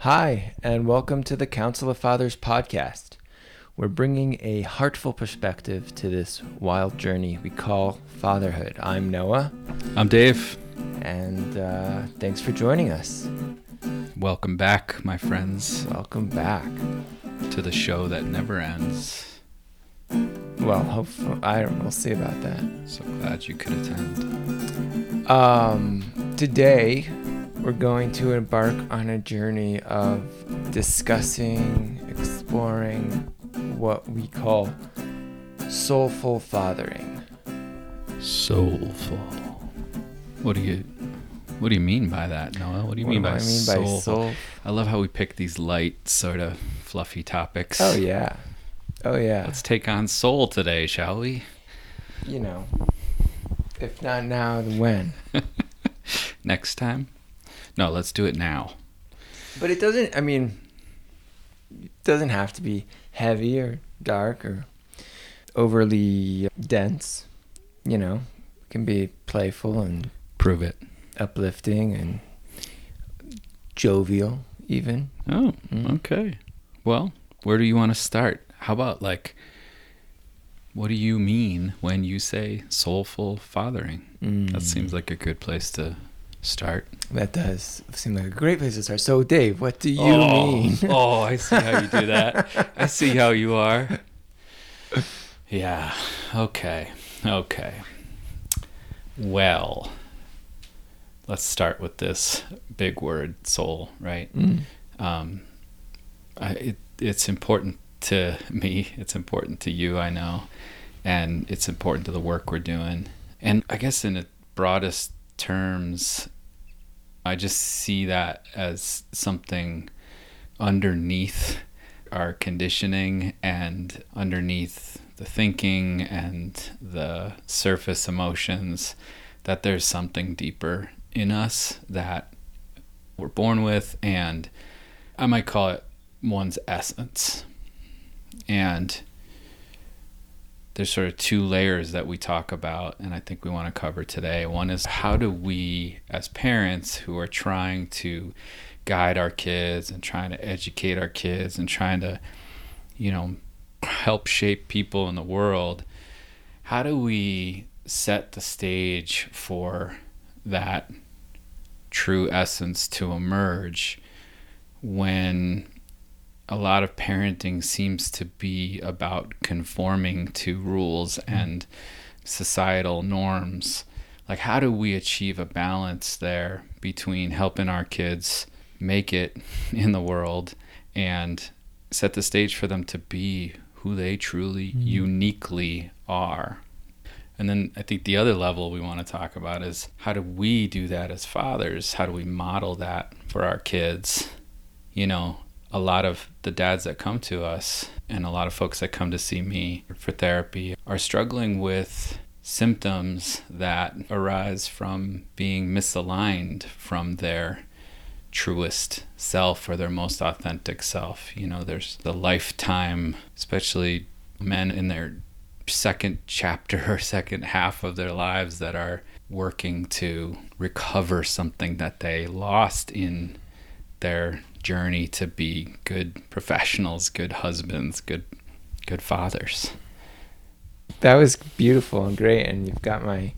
Hi, and welcome to the Council of Fathers podcast. We're bringing a heartful perspective to this wild journey we call fatherhood. I'm Noah, I'm Dave. and uh, thanks for joining us. Welcome back, my friends, Welcome back. to the show that never ends. Well, hopefully, I. We'll see about that. So glad you could attend. Um, today, we're going to embark on a journey of discussing, exploring what we call soulful fathering. Soulful. What do you What do you mean by that, Noah? What do you What mean do by I mean by soulful? soul? I love how we pick these light, sort of fluffy topics. Oh yeah, oh yeah. Let's take on soul today, shall we? you know, if not now, then when? Next time? No, let's do it now. But it doesn't. I mean, it doesn't have to be heavy or dark or overly dense. You know, it can be playful and Prove it. uplifting and jovial, even. Oh, Mm. okay. Well, where do you want to start? How about like, what do you mean when you say soulful fathering? That seems like a good place to start. that does seem like a great place to start. So, Dave, what do you oh, mean? oh, I see how you do that. I see how you are. Yeah. Okay. Okay. Well, let's start with this big word, soul, right? Mm. um, I, it, it's important to me. It's important to you, I know, and it's important to the work we're doing. And I guess in the broadest terms, I just see that as something underneath our conditioning and underneath the thinking and the surface emotions that there's something deeper in us that we're born with and I might call it one's essence. And there's sort of two layers that we talk about, and I think we want to cover today. One is how do we, as parents who are trying to guide our kids and trying to educate our kids and trying to, you know, help shape people in the world, how do we set the stage for that true essence to emerge when a lot of parenting seems to be about conforming to rules mm-hmm. and societal norms. Like, how do we achieve a balance there between helping our kids make it in the world and set the stage for them to be who they truly mm-hmm. uniquely are? And then I think the other level we want to talk about is how do we do that as fathers? How do we model that for our kids? You know, a lot of the dads that come to us and a lot of folks that come to see me for therapy are struggling with symptoms that arise from being misaligned from their truest self or their most authentic self. You know, there's the lifetime, especially men in their second chapter or second half of their lives that are working to recover something that they lost in their journey to be good professionals, good husbands, good good fathers. That was beautiful and great, and you've got my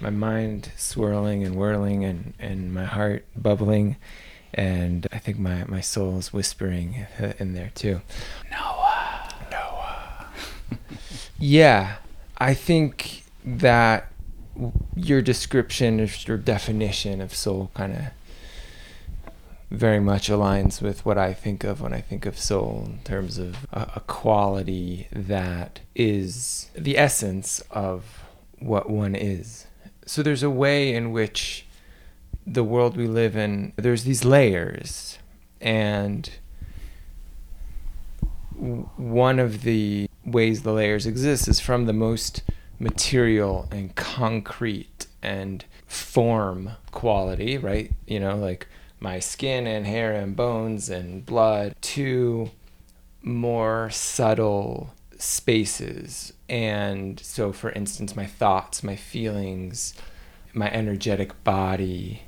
my mind swirling and whirling, and and my heart bubbling, and I think my my soul is whispering in there too. Noah. Noah. yeah, I think that your description or your definition of soul kind of very much aligns with what I think of when I think of soul in terms of a, a quality that is the essence of what one is. So there's a way in which the world we live in, there's these layers, and one of the ways the layers exist is from the most material and concrete and form quality, right? You know, like my skin and hair and bones and blood to more subtle spaces. And so, for instance, my thoughts, my feelings, my energetic body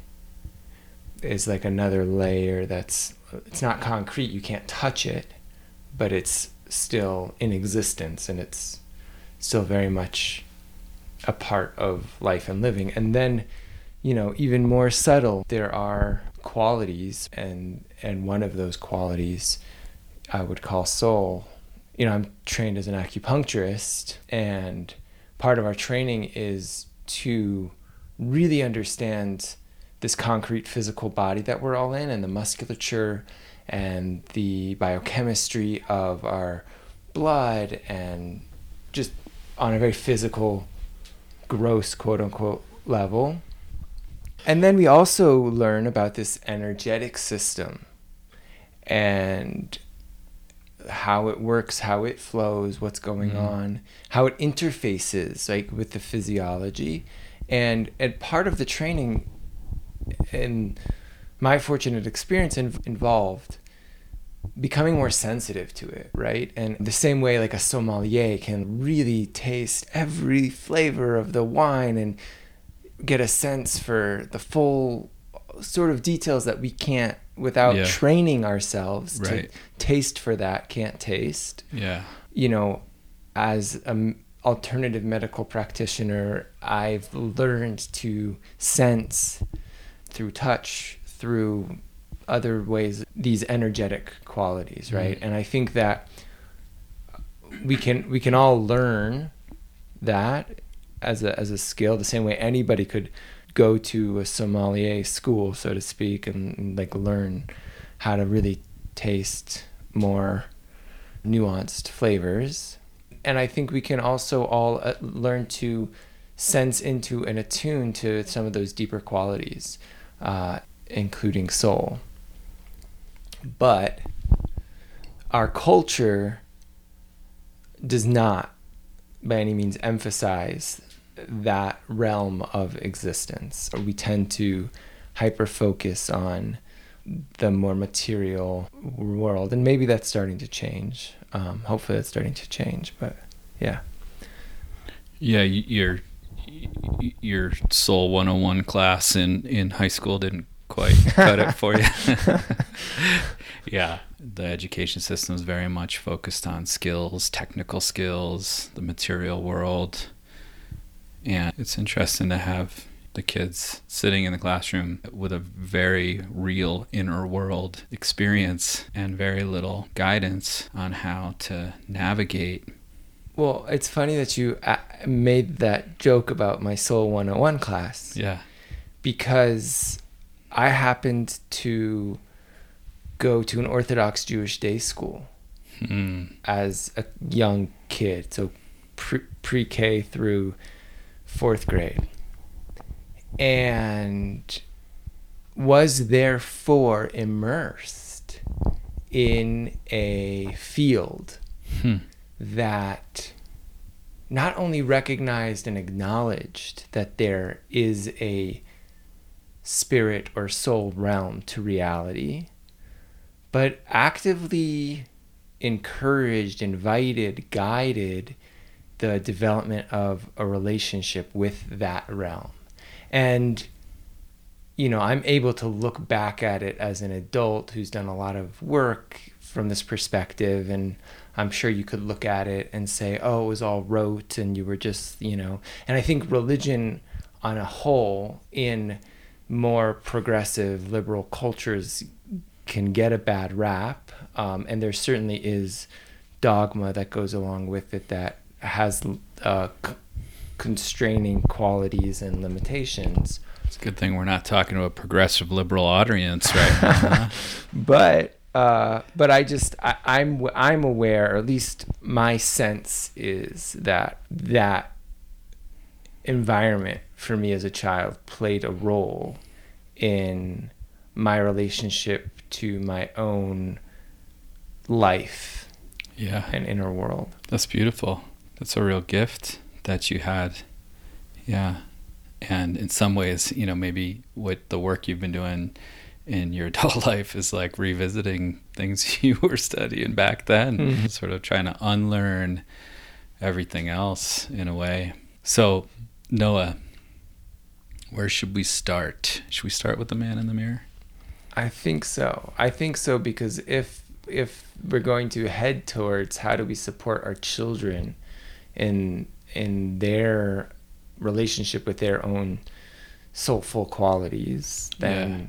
is like another layer that's it's not concrete, you can't touch it, but it's still in existence and it's still very much a part of life and living. And then, you know, even more subtle, there are qualities and and one of those qualities I would call soul. You know, I'm trained as an acupuncturist and part of our training is to really understand this concrete physical body that we're all in and the musculature and the biochemistry of our blood and just on a very physical, gross, quote unquote, level. And then we also learn about this energetic system and how it works, how it flows, what's going mm-hmm. on, how it interfaces like with the physiology. And and part of the training and my fortunate experience in, involved becoming more sensitive to it, right? And the same way like a sommelier can really taste every flavor of the wine and get a sense for the full sort of details that we can't without yeah. training ourselves right. to taste for that can't taste. Yeah. You know, as an alternative medical practitioner, I've learned to sense through touch, through other ways these energetic qualities, right? Mm-hmm. And I think that we can we can all learn that as a as a skill the same way anybody could go to a sommelier school, so to speak, and, like learn how to really taste more nuanced flavors. And I think we can also all uh, learn to sense into and attune to some of those deeper qualities, uh, including soul. But our culture does not, by any means, emphasize that realm of existence. We tend to hyper focus on the more material world, and maybe that's starting to change. Um, hopefully, that's starting to change. But yeah, yeah, your your Soul 101 class in in high school didn't quite cut it for you. yeah, the education system is very much focused on skills, technical skills, the material world. And it's interesting to have the kids sitting in the classroom with a very real inner world experience and very little guidance on how to navigate. Well, it's funny that you uh, made that joke about my Soul 101 class. Yeah. Because I happened to go to an Orthodox Jewish day school hmm. as a young kid, so pre K through fourth grade, and was therefore immersed in a field hmm. that not only recognized and acknowledged that there is a spirit or soul realm to reality, but actively encouraged, invited, guided the development of a relationship with that realm. And, you know, I'm able to look back at it as an adult who's done a lot of work from this perspective. And I'm sure you could look at it and say, oh, it was all rote and you were just, you know. And I think religion on a whole, in more progressive liberal cultures, can get a bad rap. Um, and there certainly is dogma that goes along with it that has uh, c- constraining qualities and limitations. It's a good thing we're not talking to a progressive liberal audience right now. but uh, but I just I, I'm I'm aware, or at least my sense is that that environment for me as a child played a role in my relationship to my own life yeah and inner world that's beautiful that's a real gift that you had. Yeah. And in some ways, you know, maybe what the work you've been doing in your adult life is like revisiting things you were studying back then, mm-hmm. sort of trying to unlearn everything else in a way. So, Noah, where should we start? Should we start with the man in the mirror? I think so. I think so because if if we're going to head towards how do we support our children in in their relationship with their own soulful qualities, then Yeah.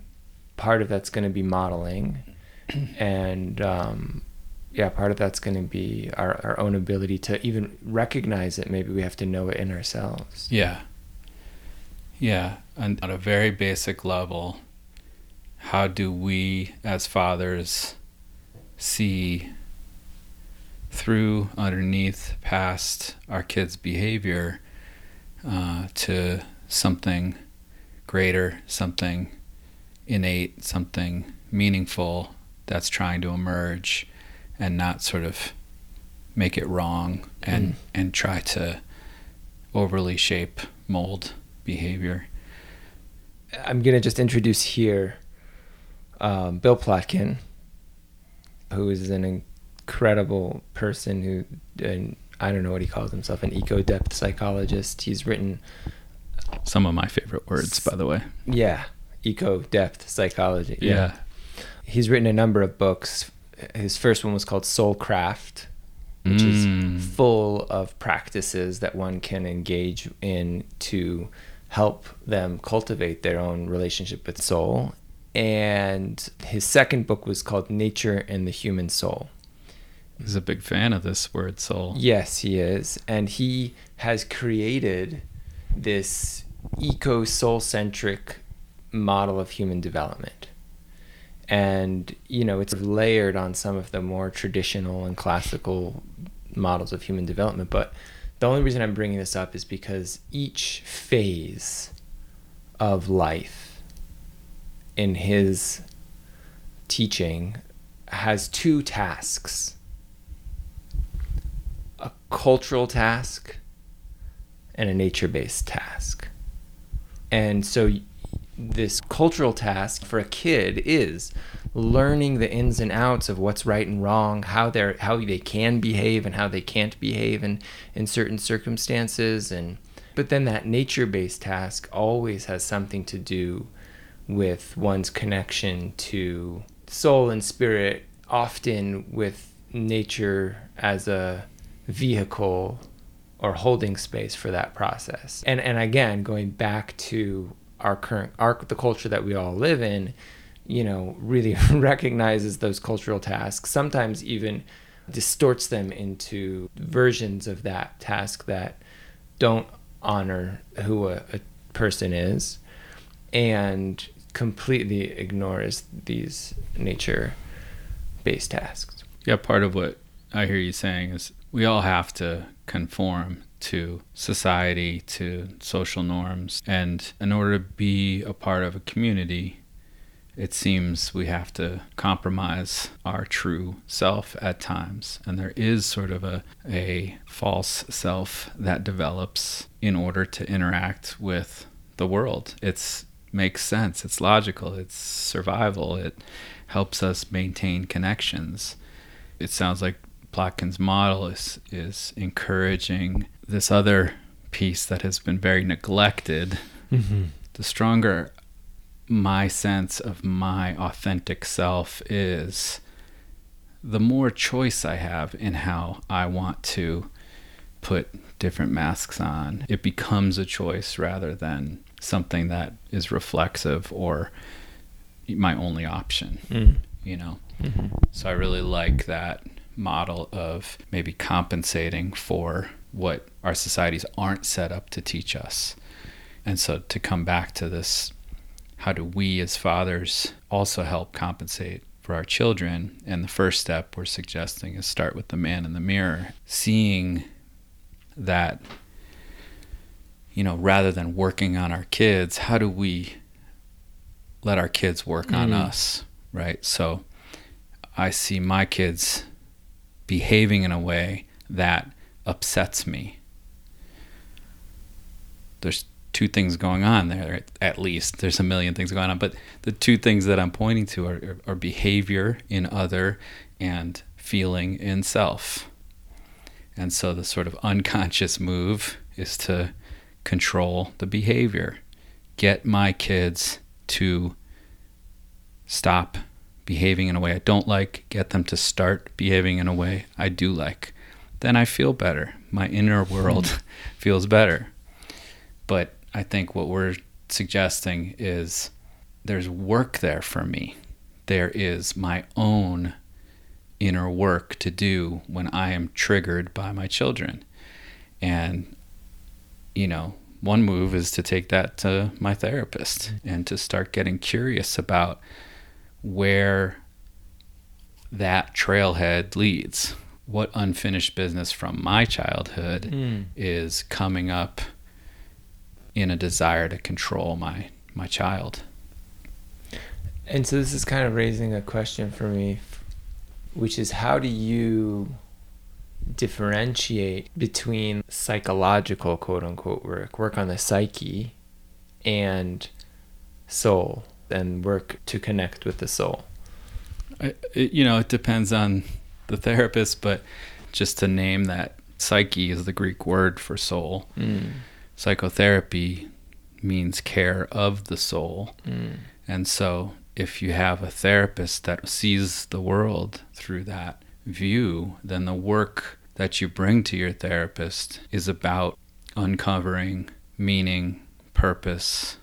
part of that's going to be modeling, and um, yeah, part of that's going to be our our own ability to even recognize it. Maybe we have to know it in ourselves. Yeah. Yeah. And on a very basic level, how do we as fathers see through, underneath, past our kids' behavior uh, to something greater, something innate, something meaningful that's trying to emerge and not sort of make it wrong and, Mm. and try to overly shape, mold behavior. I'm gonna just introduce here um, Bill Plotkin, who is an incredible person who, and I don't know what he calls himself, an eco depth psychologist. He's written, Some of my favorite words, by the way. yeah, eco depth psychology. Yeah. He's written a number of books. His first one was called Soulcraft, which Mm. is full of practices that one can engage in to help them cultivate their own relationship with soul. And his second book was called Nature and the Human Soul. He's a big fan of this word soul. Yes, he is. And he has created this eco soul centric model of human development. And, you know, it's layered on some of the more traditional and classical models of human development. But the only reason I'm bringing this up is because each phase of life in his teaching has two tasks a cultural task and a nature based task. And so, this cultural task for a kid is learning the ins and outs of what's right and wrong, how they how they can behave and how they can't behave in, in certain circumstances and but then that nature based task always has something to do with one's connection to soul and spirit, often with nature as a vehicle or holding space for that process. And and again, going back to our current the culture that we all live in, you know, really recognizes those cultural tasks, sometimes even distorts them into versions of that task that don't honor who a, a person is and completely ignores these nature based tasks. Yeah, part of what I hear you saying is we all have to conform to society, to social norms. And in order to be a part of a community, it seems we have to compromise our true self at times. And there is sort of a, a false self that develops in order to interact with the world. It's makes sense. It's logical. It's survival. It helps us maintain connections. It sounds like Plotkin's model is is encouraging this other piece that has been very neglected. Mm-hmm. The stronger my sense of my authentic self is, the more choice I have in how I want to put different masks on. It becomes a choice rather than something that is reflexive or my only option, Mm. you know. So I really like that model of maybe compensating for what our societies aren't set up to teach us. And so to come back to this how do we as fathers also help compensate for our children? And the first step we're suggesting is start with the man in the mirror, seeing that you know, rather than working on our kids, how do we let our kids work on Mm. us, right? So I see my kids behaving in a way that upsets me. There's two things going on there, at least. There's a million things going on, but the two things that I'm pointing to are, are, are behavior in other and feeling in self. And so the sort of unconscious move is to control the behavior, get my kids to stop behaving in a way I don't like, get them to start behaving in a way I do like. Then I feel better. My inner world feels better. But I think what we're suggesting is there's work there for me. There is my own inner work to do when I am triggered by my children. And, you know, one move is to take that to my therapist and to start getting curious about where that trailhead leads. What unfinished business from my childhood Mm. is coming up in a desire to control my my child. And so this is kind of raising a question for me, which is how do you differentiate between psychological quote unquote work, work on the psyche, and soul, and work to connect with the soul? I, it, you know, it depends on the therapist, but just to name that psyche is the Greek word for soul. Mm. Psychotherapy means care of the soul. Mm. And so, if you have a therapist that sees the world through that view, then the work that you bring to your therapist is about uncovering meaning, purpose,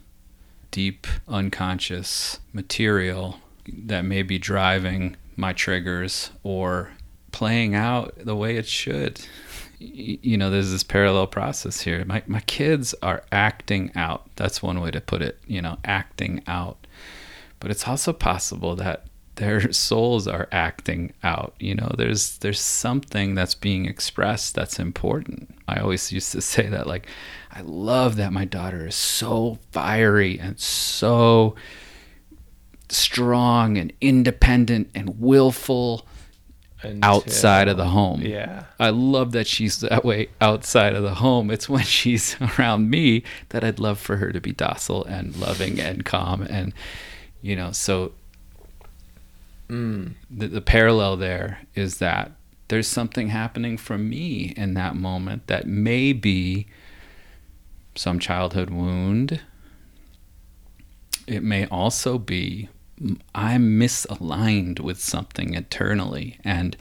deep unconscious material that may be driving my triggers or playing out the way it should. You know, there's this parallel process here. My my kids are acting out. That's one way to put it, you know, acting out. But it's also possible that their souls are acting out. You know, there's there's something that's being expressed that's important. I always used to say that like I love that my daughter is so fiery and so strong and independent and willful outside of the home. Yeah. I love that she's that way outside of the home. It's when she's around me that I'd love for her to be docile and loving and calm and you know, so Mm. the, the parallel there is that there's something happening for me in that moment that may be some childhood wound. It may also be I'm misaligned with something internally, and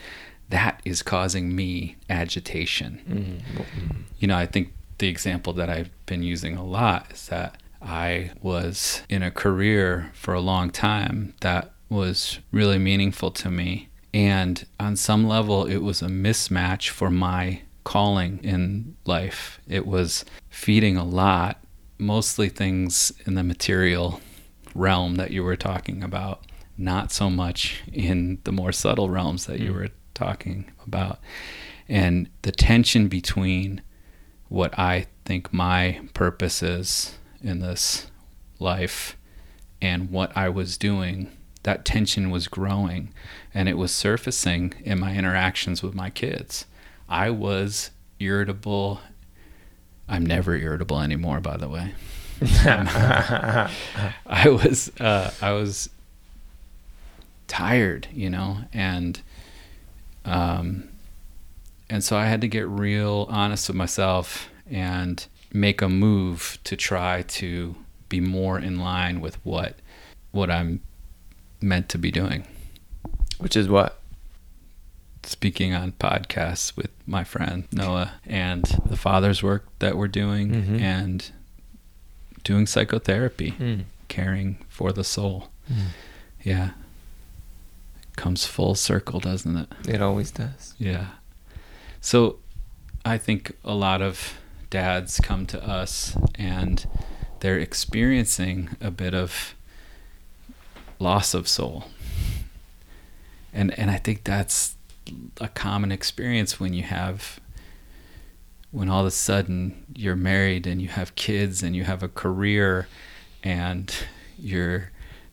that is causing me agitation. Mm. You know, I think the example that I've been using a lot is that I was in a career for a long time that was really meaningful to me. And on some level, it was a mismatch for my calling in life. It was feeding a lot, mostly things in the material realm that you were talking about, not so much in the more subtle realms that you Mm. were talking about. And the tension between what I think my purpose is in this life and what I was doing, that tension was growing and it was surfacing in my interactions with my kids. I was irritable. I'm never irritable anymore, by the way. I was uh, I was tired, you know, and um, and so I had to get real honest with myself and make a move to try to be more in line with what what I'm meant to be doing. Which is what? Speaking on podcasts with my friend Noah and the father's work that we're doing Mhm. and doing psychotherapy, Mm. caring for the soul. Mm. Yeah. Comes full circle, doesn't it? It always does. Yeah. So I think a lot of dads come to us and they're experiencing a bit of loss of soul. And and I think that's a common experience when you have when all of a sudden you're married and you have kids and you have a career and you're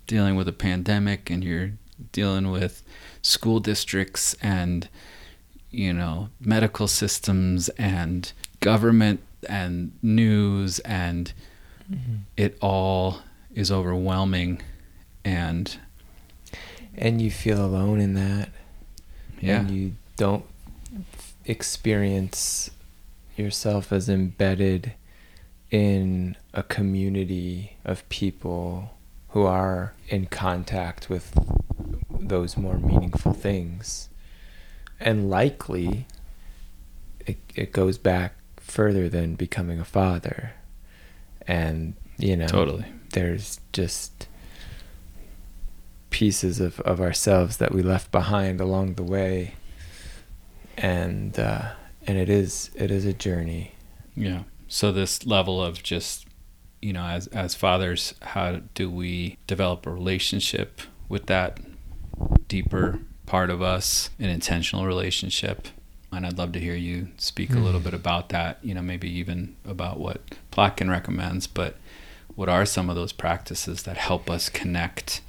dealing with a pandemic and you're dealing with school districts and you know medical systems and government and news and mm-hmm. it all is overwhelming and And you feel alone in that. yeah And you don't experience yourself as embedded in a community of people who are in contact with those more meaningful things. And likely it, it goes back further than becoming a father. And, you know, Totally. there's just pieces of, of ourselves that we left behind along the way. And, uh, and it is, it is a journey. Yeah. So this level of just, you know, as as fathers, how do we develop a relationship with that deeper part of us, an intentional relationship? And I'd love to hear you speak a little Mm. bit about that, you know, maybe even about what Plotkin recommends, but what are some of those practices that help us connect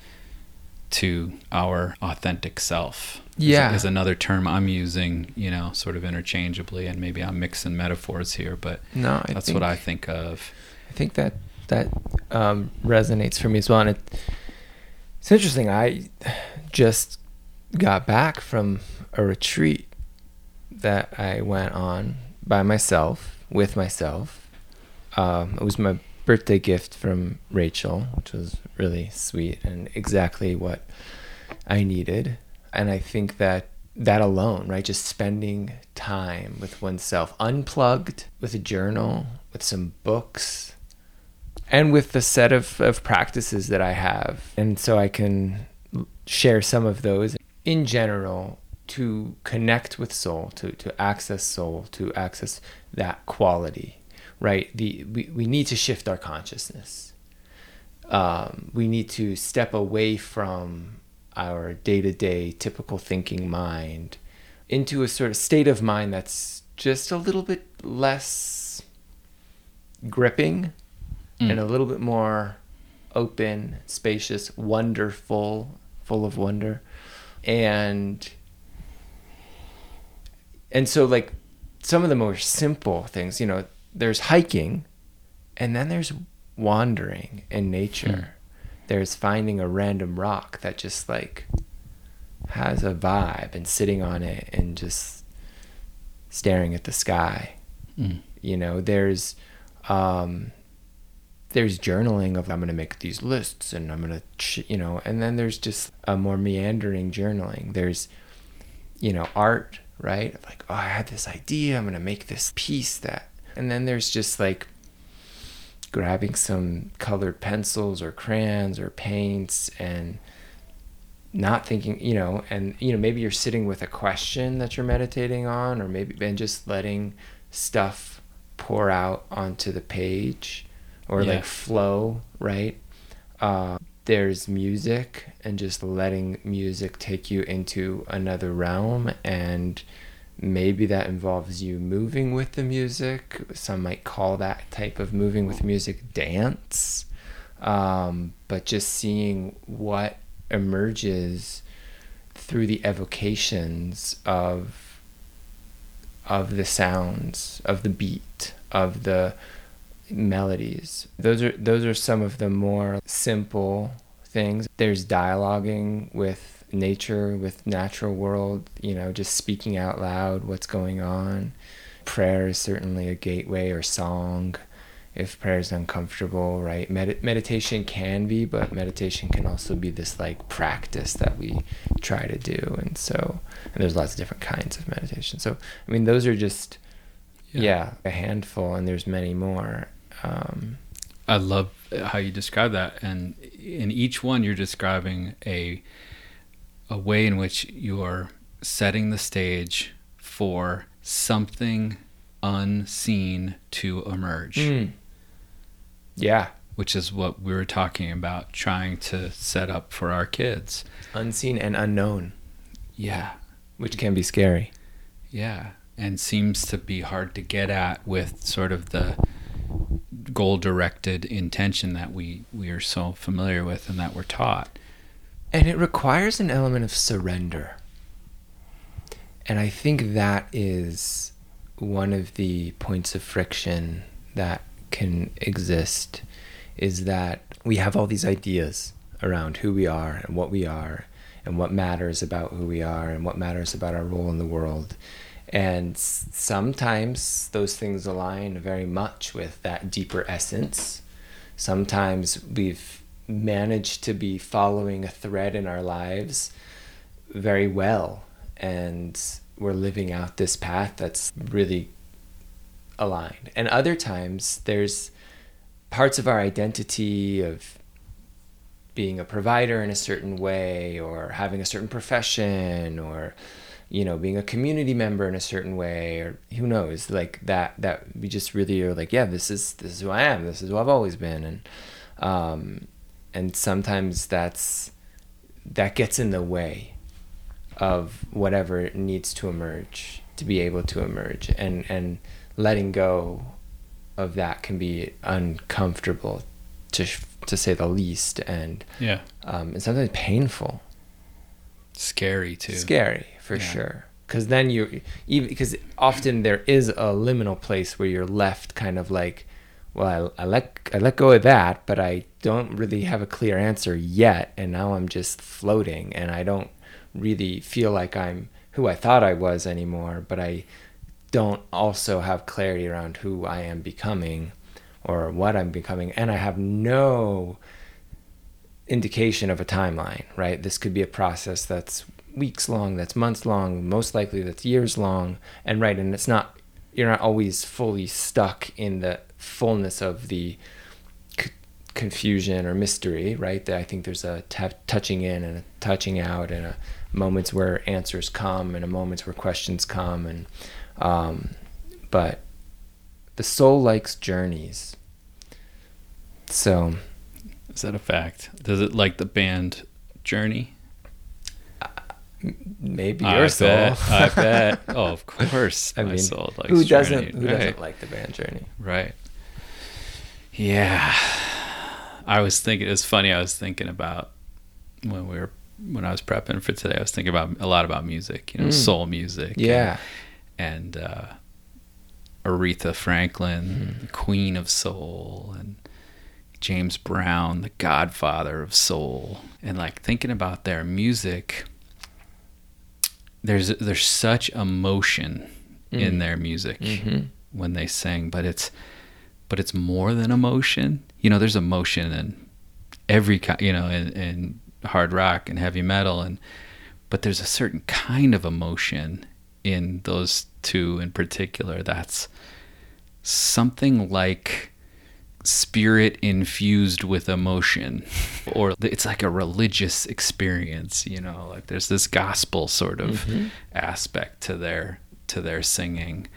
to our authentic self? is- Yeah. Is, another term I'm using, you know, sort of interchangeably, and maybe I'm mixing metaphors here, but No, I that's think, what I think of. I think that that um, resonates for me as well. And it, it's interesting. I just got back from a retreat that I went on by myself, with myself. Um, it was my birthday gift from Rachel, which was really sweet and exactly what I needed. And I think that that alone, right, just spending time with oneself, unplugged, with a journal, with some books, and with the set of, of practices that I have. And so I can share some of those in general to connect with soul, to, to access soul, to access that quality, right? The, we, we need to shift our consciousness. Um, we need to step away from our day to day typical thinking mind into a sort of state of mind that's just a little bit less gripping Mm. and a little bit more open, spacious, wonderful, full of wonder. And and so like some of the more simple things, you know, there's hiking and then there's wandering in nature. There's finding a random rock that just like has a vibe and sitting on it and just staring at the sky. Mm. you know there's um there's journaling of i'm going to make these lists and i'm going to you know and then there's just a more meandering journaling. There's you know art right? Like oh i had this idea. I'm going to make this piece that and then there's just like grabbing some colored pencils or crayons or paints and not thinking you know and you know maybe you're sitting with a question that you're meditating on or maybe and just letting stuff pour out onto the page or Yeah. like flow right uh, there's music and just letting music take you into another realm and maybe that involves you moving with the music. Some might call that type of moving with music dance. Um, but just seeing what emerges through the evocations of of the sounds of the beat of the melodies. Those are those are some of the more simple things. There's dialoguing with nature with natural world you know just speaking out loud what's going on. Prayer is certainly a gateway or song if prayer is uncomfortable right? Medi- meditation can be but meditation can also be this like practice that we try to do. And so and there's lots of different kinds of meditation. So i mean those are just yeah, a handful and there's many more um, I love how you describe that, and in each one, you're describing a a way in which you are setting the stage for something unseen to emerge, mm. yeah which is what we were talking about, trying to set up for our kids. unseen and unknown Yeah, which can be scary yeah, and seems to be hard to get at with sort of the goal directed intention that we we are so familiar with and that we're taught. And it requires an element of surrender. And i think that is one of the points of friction that can exist is that we have all these ideas around who we are and what we are and what matters about who we are and what matters about our role in the world. And sometimes those things align very much with that deeper essence. Sometimes we've managed to be following a thread in our lives very well. And we're living out this path that's really aligned. And other times there's parts of our identity of being a provider in a certain way or having a certain profession or you know being a community member in a certain way or who knows like that that we just really are like yeah this is this is who I am. This is who I've always been. And um and sometimes that's that gets in the way of whatever needs to emerge to be able to emerge. And and letting go of that can be uncomfortable to to say the least. And yeah. um, and sometimes painful. Scary too. Scary for yeah. sure. Because then you even because often there is a liminal place where you're left kind of like well I, I let I let go of that but I don't really have a clear answer yet and now I'm just floating and I don't really feel like I'm who I thought I was anymore but I don't also have clarity around who I am becoming or what I'm becoming, and I have no indication of a timeline, right? This could be a process that's weeks long, that's months long, most likely that's years long, and right, and it's not, you're not always fully stuck in the fullness of the confusion or mystery, right? That I think there's a t- touching in and a touching out, and a moments where answers come, and a moments where questions come, and um, but the soul likes journeys. So, is that a fact? Does it like the band Journey? Uh, maybe your I soul. Bet, I bet. Oh, of course. I mean, soul likes who doesn't? Journey. Who right. doesn't like the band Journey? Right. Yeah. I was thinking. It was funny. I was thinking about when we were when I was prepping for today. I was thinking about a lot about music. You know, mm. soul music. Yeah. And, and uh, Aretha Franklin, mm. Queen of Soul, and James Brown, the godfather of soul. And like thinking about their music, there's there's such emotion mm. in their music mm-hmm. when they sing, but it's but it's more than emotion. You know, there's emotion in every kind, you know, in, hard rock and heavy metal and but there's a certain kind of emotion in those two in particular that's something like spirit infused with emotion or it's like a religious experience you know like there's this gospel sort of mm-hmm. aspect to their to their singing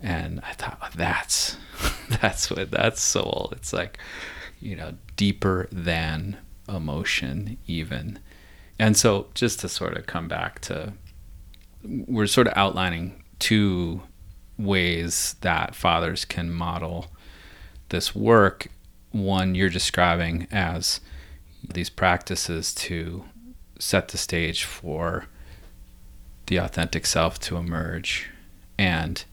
and i thought oh, that's that's what that's soul it's like you know deeper than emotion even and so just to sort of come back to we're sort of outlining two ways that fathers can model this work. One you're describing as these practices to set the stage for the authentic self to emerge. And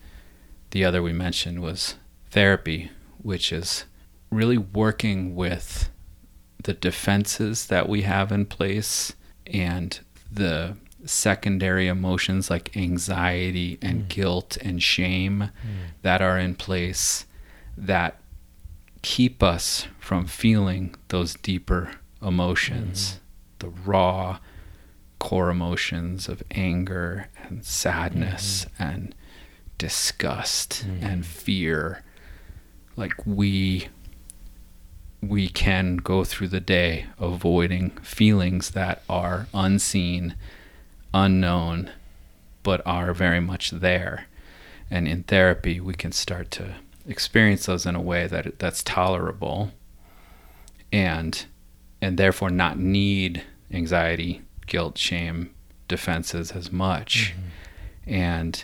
the other we mentioned was therapy, which is really working with the defenses that we have in place and the secondary emotions like anxiety and mm. guilt and shame mm. that are in place that keep us from feeling those deeper emotions, mm. the raw core emotions of anger and sadness mm. and disgust mm. and fear. Like we we can go through the day avoiding feelings that are unseen unknown, but are very much there. And in therapy, we can start to experience those in a way that that's tolerable, and and therefore not need anxiety, guilt, shame, defenses as much. Mm-hmm. And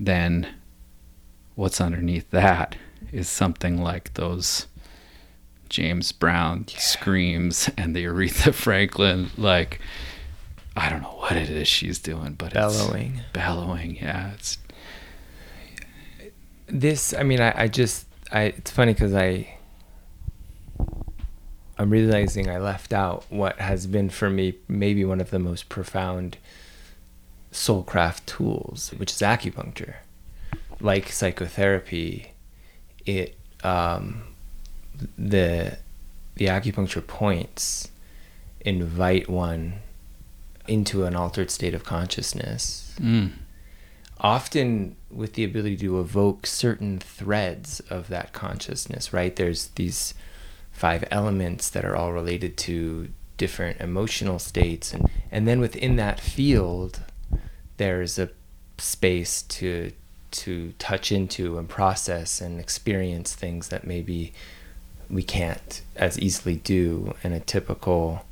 then what's underneath that is something like those James Brown yeah. screams and the Aretha Franklin like I don't know what it is she's doing, but bellowing, it's bellowing. Yeah, it's this. I mean, I, I just, I. It's funny because I, I'm realizing I left out what has been for me maybe one of the most profound soulcraft tools, which is acupuncture. Like psychotherapy, it um, the the acupuncture points invite one into an altered state of consciousness. Mm. Often with the ability to evoke certain threads of that consciousness, right? There's these five elements that are all related to different emotional states and and then within that field there's a space to to touch into and process and experience things that maybe we can't as easily do in a typical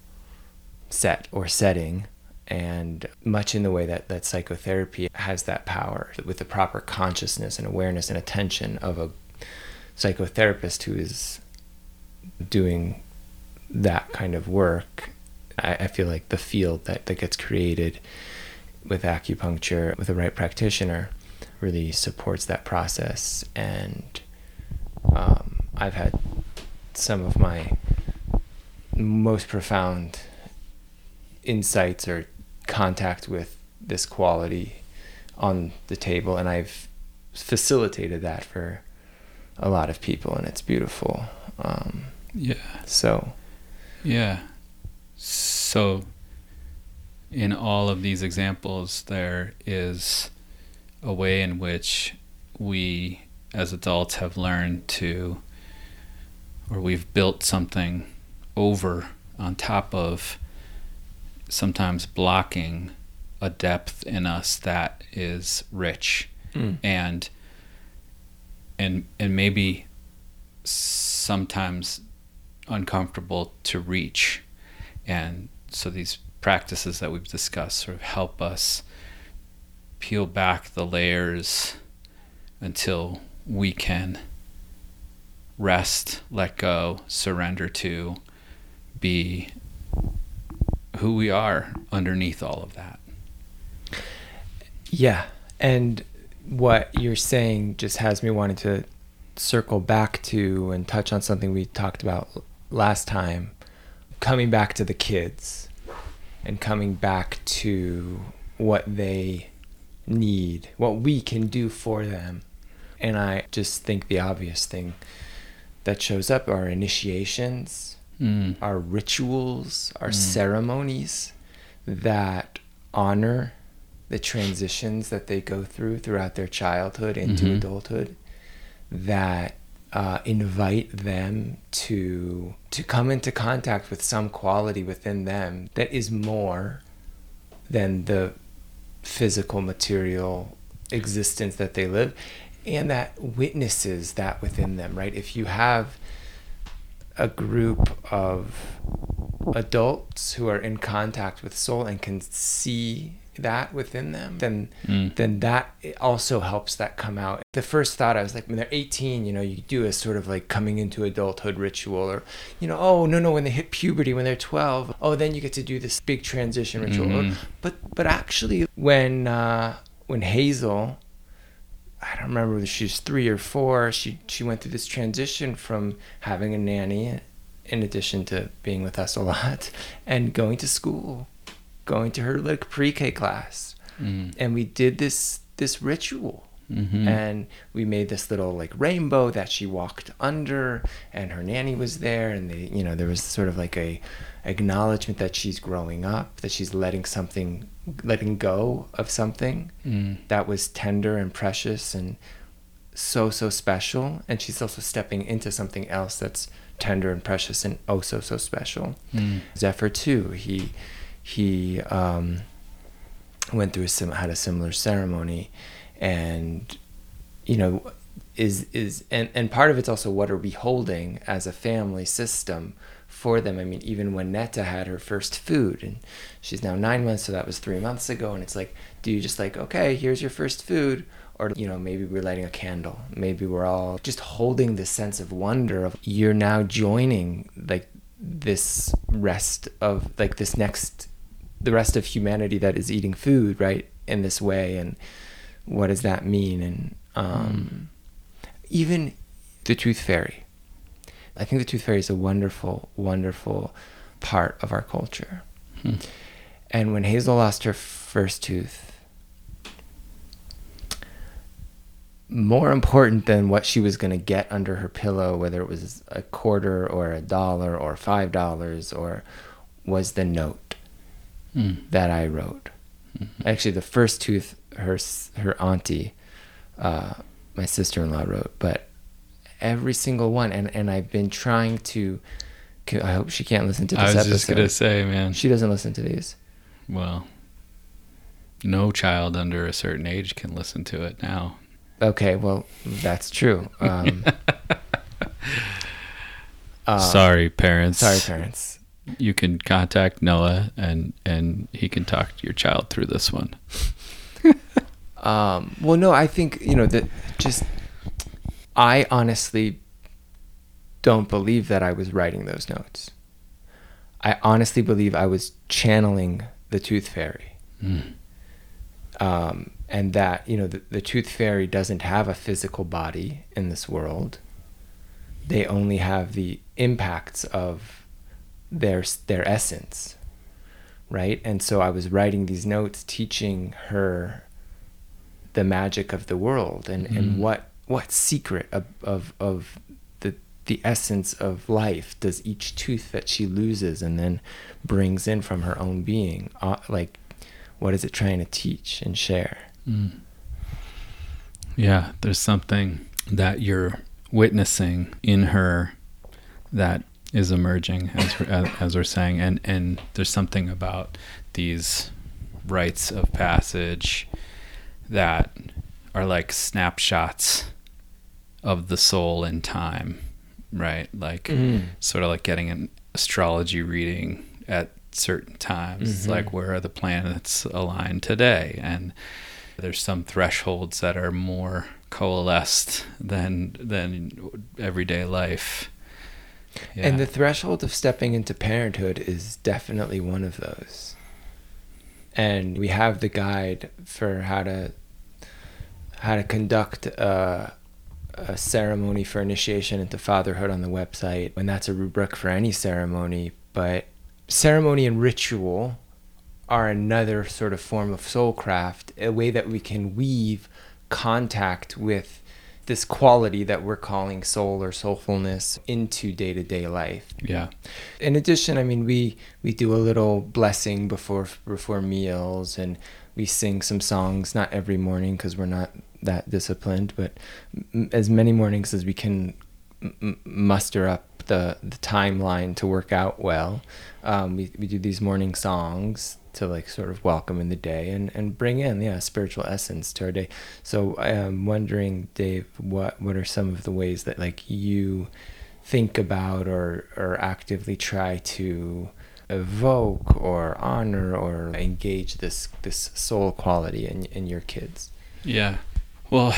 set or setting. And much in the way that, that psychotherapy has that power with the proper consciousness and awareness and attention of a psychotherapist who is doing that kind of work I, I feel like the field that, that gets created with acupuncture with the right practitioner really supports that process and um, i've had some of my most profound insights or contact with this quality on the table and I've facilitated that for a lot of people and it's beautiful um, Yeah. so Yeah. So, in all of these examples, there is a way in which we as adults have learned to, or we've built something over on top of sometimes blocking a depth in us that is rich. Mm, and and and maybe sometimes uncomfortable to reach. And so these practices that we've discussed sort of help us peel back the layers until we can rest let go surrender to be who we are underneath all of that. Yeah and what you're saying just has me wanting to circle back to and touch on something we talked about last time coming back to the kids and coming back to what they need, what we can do for them. And I just think the obvious thing that shows up are initiations, mm. our rituals, our Mm. ceremonies that honor the transitions that they go through throughout their childhood into Mhm. adulthood that uh, invite them to to come into contact with some quality within them that is more than the physical material existence that they live and that witnesses that within them right? If you have a group of adults who are in contact with soul and can see that within them then Mm. then that also helps that come out the first thought i was like when they're 18 you know you do a sort of like coming into adulthood ritual or you know oh no no when they hit puberty when they're 12 oh then you get to do this big transition ritual or, but but actually when uh when hazel I don't remember whether she was three or four. She she went through this transition from having a nanny, in addition to being with us a lot, and going to school, going to her like pre-K class, Mm. and we did this this ritual, Mhm. and we made this little like rainbow that she walked under, and her nanny was there, and they you know there was sort of like a acknowledgement that she's growing up, that she's letting something letting go of something Mm. that was tender and precious and so so special and she's also stepping into something else that's tender and precious and oh so so special Mm. zephyr too he he um went through a sim- had a similar ceremony and you know is is and and part of it's also what are we holding as a family system for them? I mean even when netta had her first food and she's now nine months so that was three months ago and it's like do you just like okay here's your first food? Or you know maybe we're lighting a candle. Maybe we're all just holding this sense of wonder of you're now joining like this rest of like this next the rest of humanity that is eating food right in this way and what does that mean? And um, even the tooth fairy. I think the tooth fairy is a wonderful wonderful part of our culture. Hmm. and when hazel lost her first tooth more important than what she was going to get under her pillow, whether it was a quarter or a dollar or five dollars, or was the note Mm. that I wrote. Actually, the first tooth, her her auntie, uh, my sister in law wrote, but every single one, and and I've been trying to. I hope she can't listen to this I was episode. just gonna say, man. She doesn't listen to these. Well, no child under a certain age can listen to it now. Okay, well, that's true. Um, uh, sorry, parents. sorry, parents. You can contact Noah, and and he can talk to your child through this one. Um, well, no, I think you know that. Just, I honestly don't believe that I was writing those notes. I honestly believe I was channeling the Tooth Fairy, Mm. um, and that you know the, the Tooth Fairy doesn't have a physical body in this world. They only have the impacts of their their essence, right? And so I was writing these notes, teaching her the magic of the world and, Mm. and what what secret of, of of the the essence of life does each tooth that she loses and then brings in from her own being uh, like what is it trying to teach and share Mm. Yeah, there's something that you're witnessing in her that is emerging, as we're, as we're saying, and and there's something about these rites of passage that are like snapshots of the soul in time, right? Like Mm. sort of like getting an astrology reading at certain times Mhm. like where are the planets aligned today and there's some thresholds that are more coalesced than than everyday life and the threshold of stepping into parenthood is definitely one of those. And we have the guide for how to how to conduct a, a ceremony for initiation into fatherhood on the website. And that's a rubric for any ceremony but ceremony and ritual are another sort of form of soulcraft a way that we can weave contact with this quality that we're calling soul or soulfulness into day-to-day life yeah in addition, I mean, we we do a little blessing before before meals, and we sing some songs. Not every morning because we're not that disciplined, but m- as many mornings as we can m- muster up the the timeline to work out well. Um, we we do these morning songs to like sort of welcome in the day and and bring in yeah spiritual essence to our day. So I'm wondering, Dave, what what are some of the ways that like you think about or or actively try to evoke or honor or engage this this soul quality in in your kids Yeah. Well,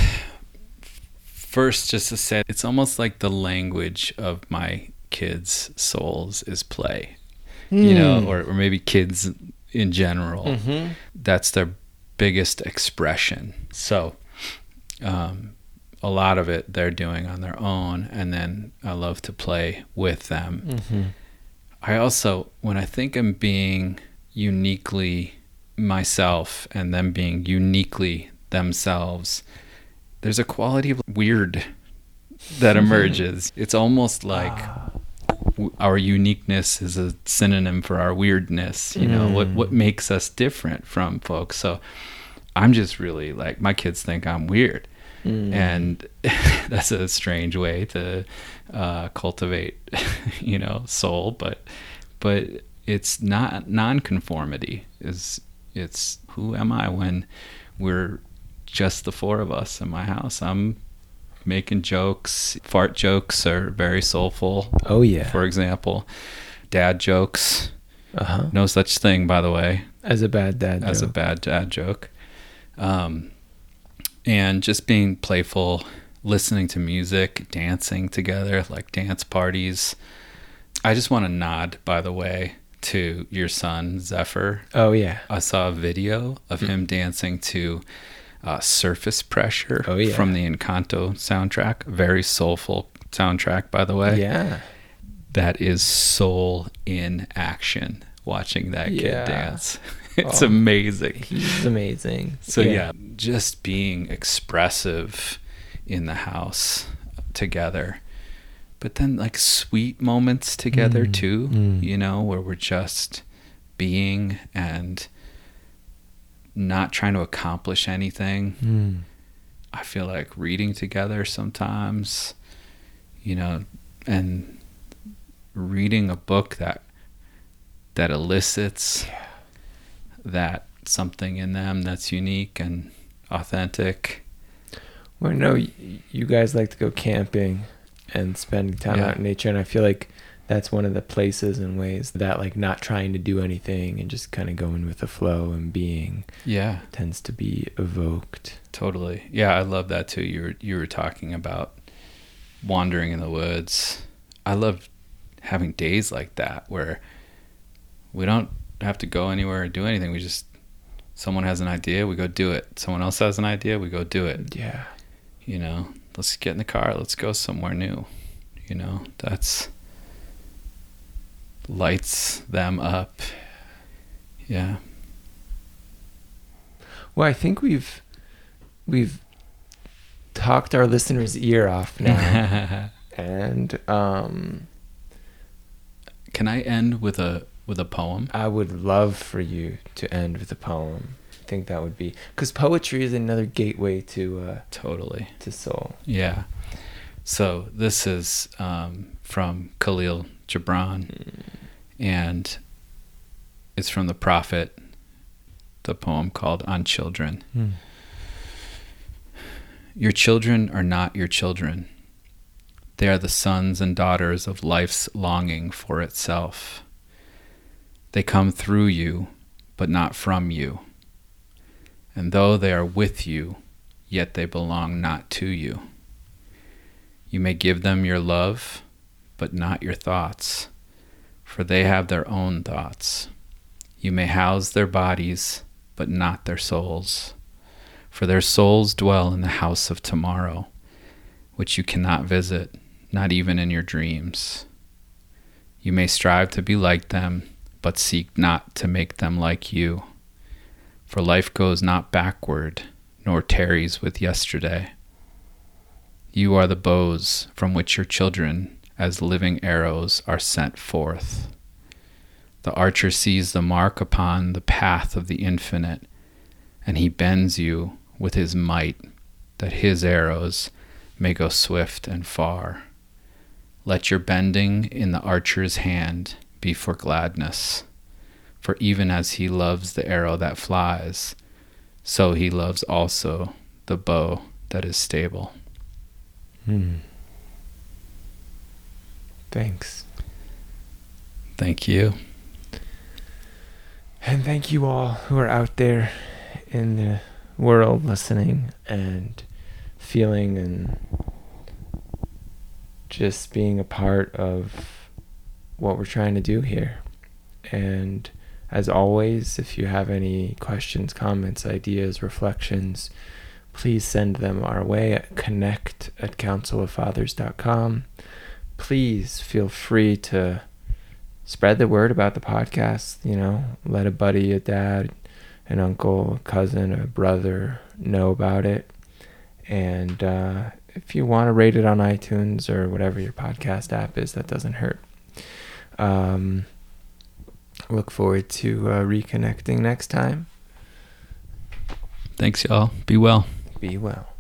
first, just to say, it's almost like the language of my kids' souls is play, you know, hmm. or, or maybe kids in general. mm-hmm. That's their biggest expression. So, um, a lot of it they're doing on their own, and then I love to play with them. Mm-hmm. I also, when I think I'm being uniquely myself and them being uniquely themselves, there's a quality of weird that emerges. It's almost like w- our uniqueness is a synonym for our weirdness. You know, what Mm. what makes us different from folks. So I'm just really like my kids think I'm weird Mm. and that's a strange way to uh, cultivate you know soul but but it's not nonconformity is it's who am i when we're just the four of us in my house i'm making jokes fart jokes are very soulful oh yeah for example dad jokes uh-huh no such thing by the way as a bad dad as a joke. bad dad joke. Um, and just being playful, listening to music, dancing together, like dance parties. I just want to nod, by the way, to your son, Zephyr. oh yeah I saw a video of him dancing to uh, Surface Pressure Oh, yeah. from the Encanto soundtrack. Very soulful soundtrack, by the way yeah that is soul in action watching that kid dance it's Oh. amazing he's amazing so yeah. just being expressive in the house together. But then like sweet moments together Mm, too, mm. you know, where we're just being and not trying to accomplish anything. Mm. I feel like reading together sometimes, you know, and reading a book that that elicits that something in them that's unique and authentic. Well, no, you guys like to go camping and spend time Yeah. out in nature, and I feel like that's one of the places and ways that like not trying to do anything and just kind of going with the flow and being Yeah, tends to be evoked. totally. Yeah, I love that too. You were you were talking about wandering in the woods. I love having days like that where we don't have to go anywhere or do anything. We just someone has an idea, we go do it. Someone else has an idea, we go do it. Yeah. you know let's get in the car let's go somewhere new you know that's lights them up. Yeah. Well, I think we've we've talked our listeners' ear off now, and um, can i end with a with a poem? I would love for you to end with a poem. I think that would be because poetry is another gateway to uh, totally. to soul. yeah. So this is um, from Kahlil gibran and it's from the prophet the poem called on children Mm. Your children are not your children. They are the sons and daughters of life's longing for itself. They come through you, but not from you. And though they are with you, yet they belong not to you. You may give them your love, but not your thoughts, for they have their own thoughts. You may house their bodies, but not their souls for their souls dwell in the house of tomorrow, which you cannot visit, not even in your dreams. You may strive to be like them, but seek not to make them like you. For life goes not backward, nor tarries with yesterday. You are the bows from which your children, as living arrows, are sent forth. The archer sees the mark upon the path of the infinite, and he bends you with his might, that his arrows may go swift and far. Let your bending in the archer's hand be for gladness, for even as he loves the arrow that flies, so he loves also the bow that is stable. Hmm. Thanks. Thank you. And thank you all who are out there in the world listening and feeling and just being a part of what we're trying to do here. And as always, if you have any questions, comments, ideas, reflections, please send them our way at connect at counciloffathers.com. Please feel free to spread the word about the podcast. You know, let a buddy, a dad, an uncle, a cousin, a brother know about it. And uh, if you want to rate it on iTunes or whatever your podcast app is, that doesn't hurt. Um, look forward to uh, reconnecting next time. Thanks, y'all. Be well. Be well.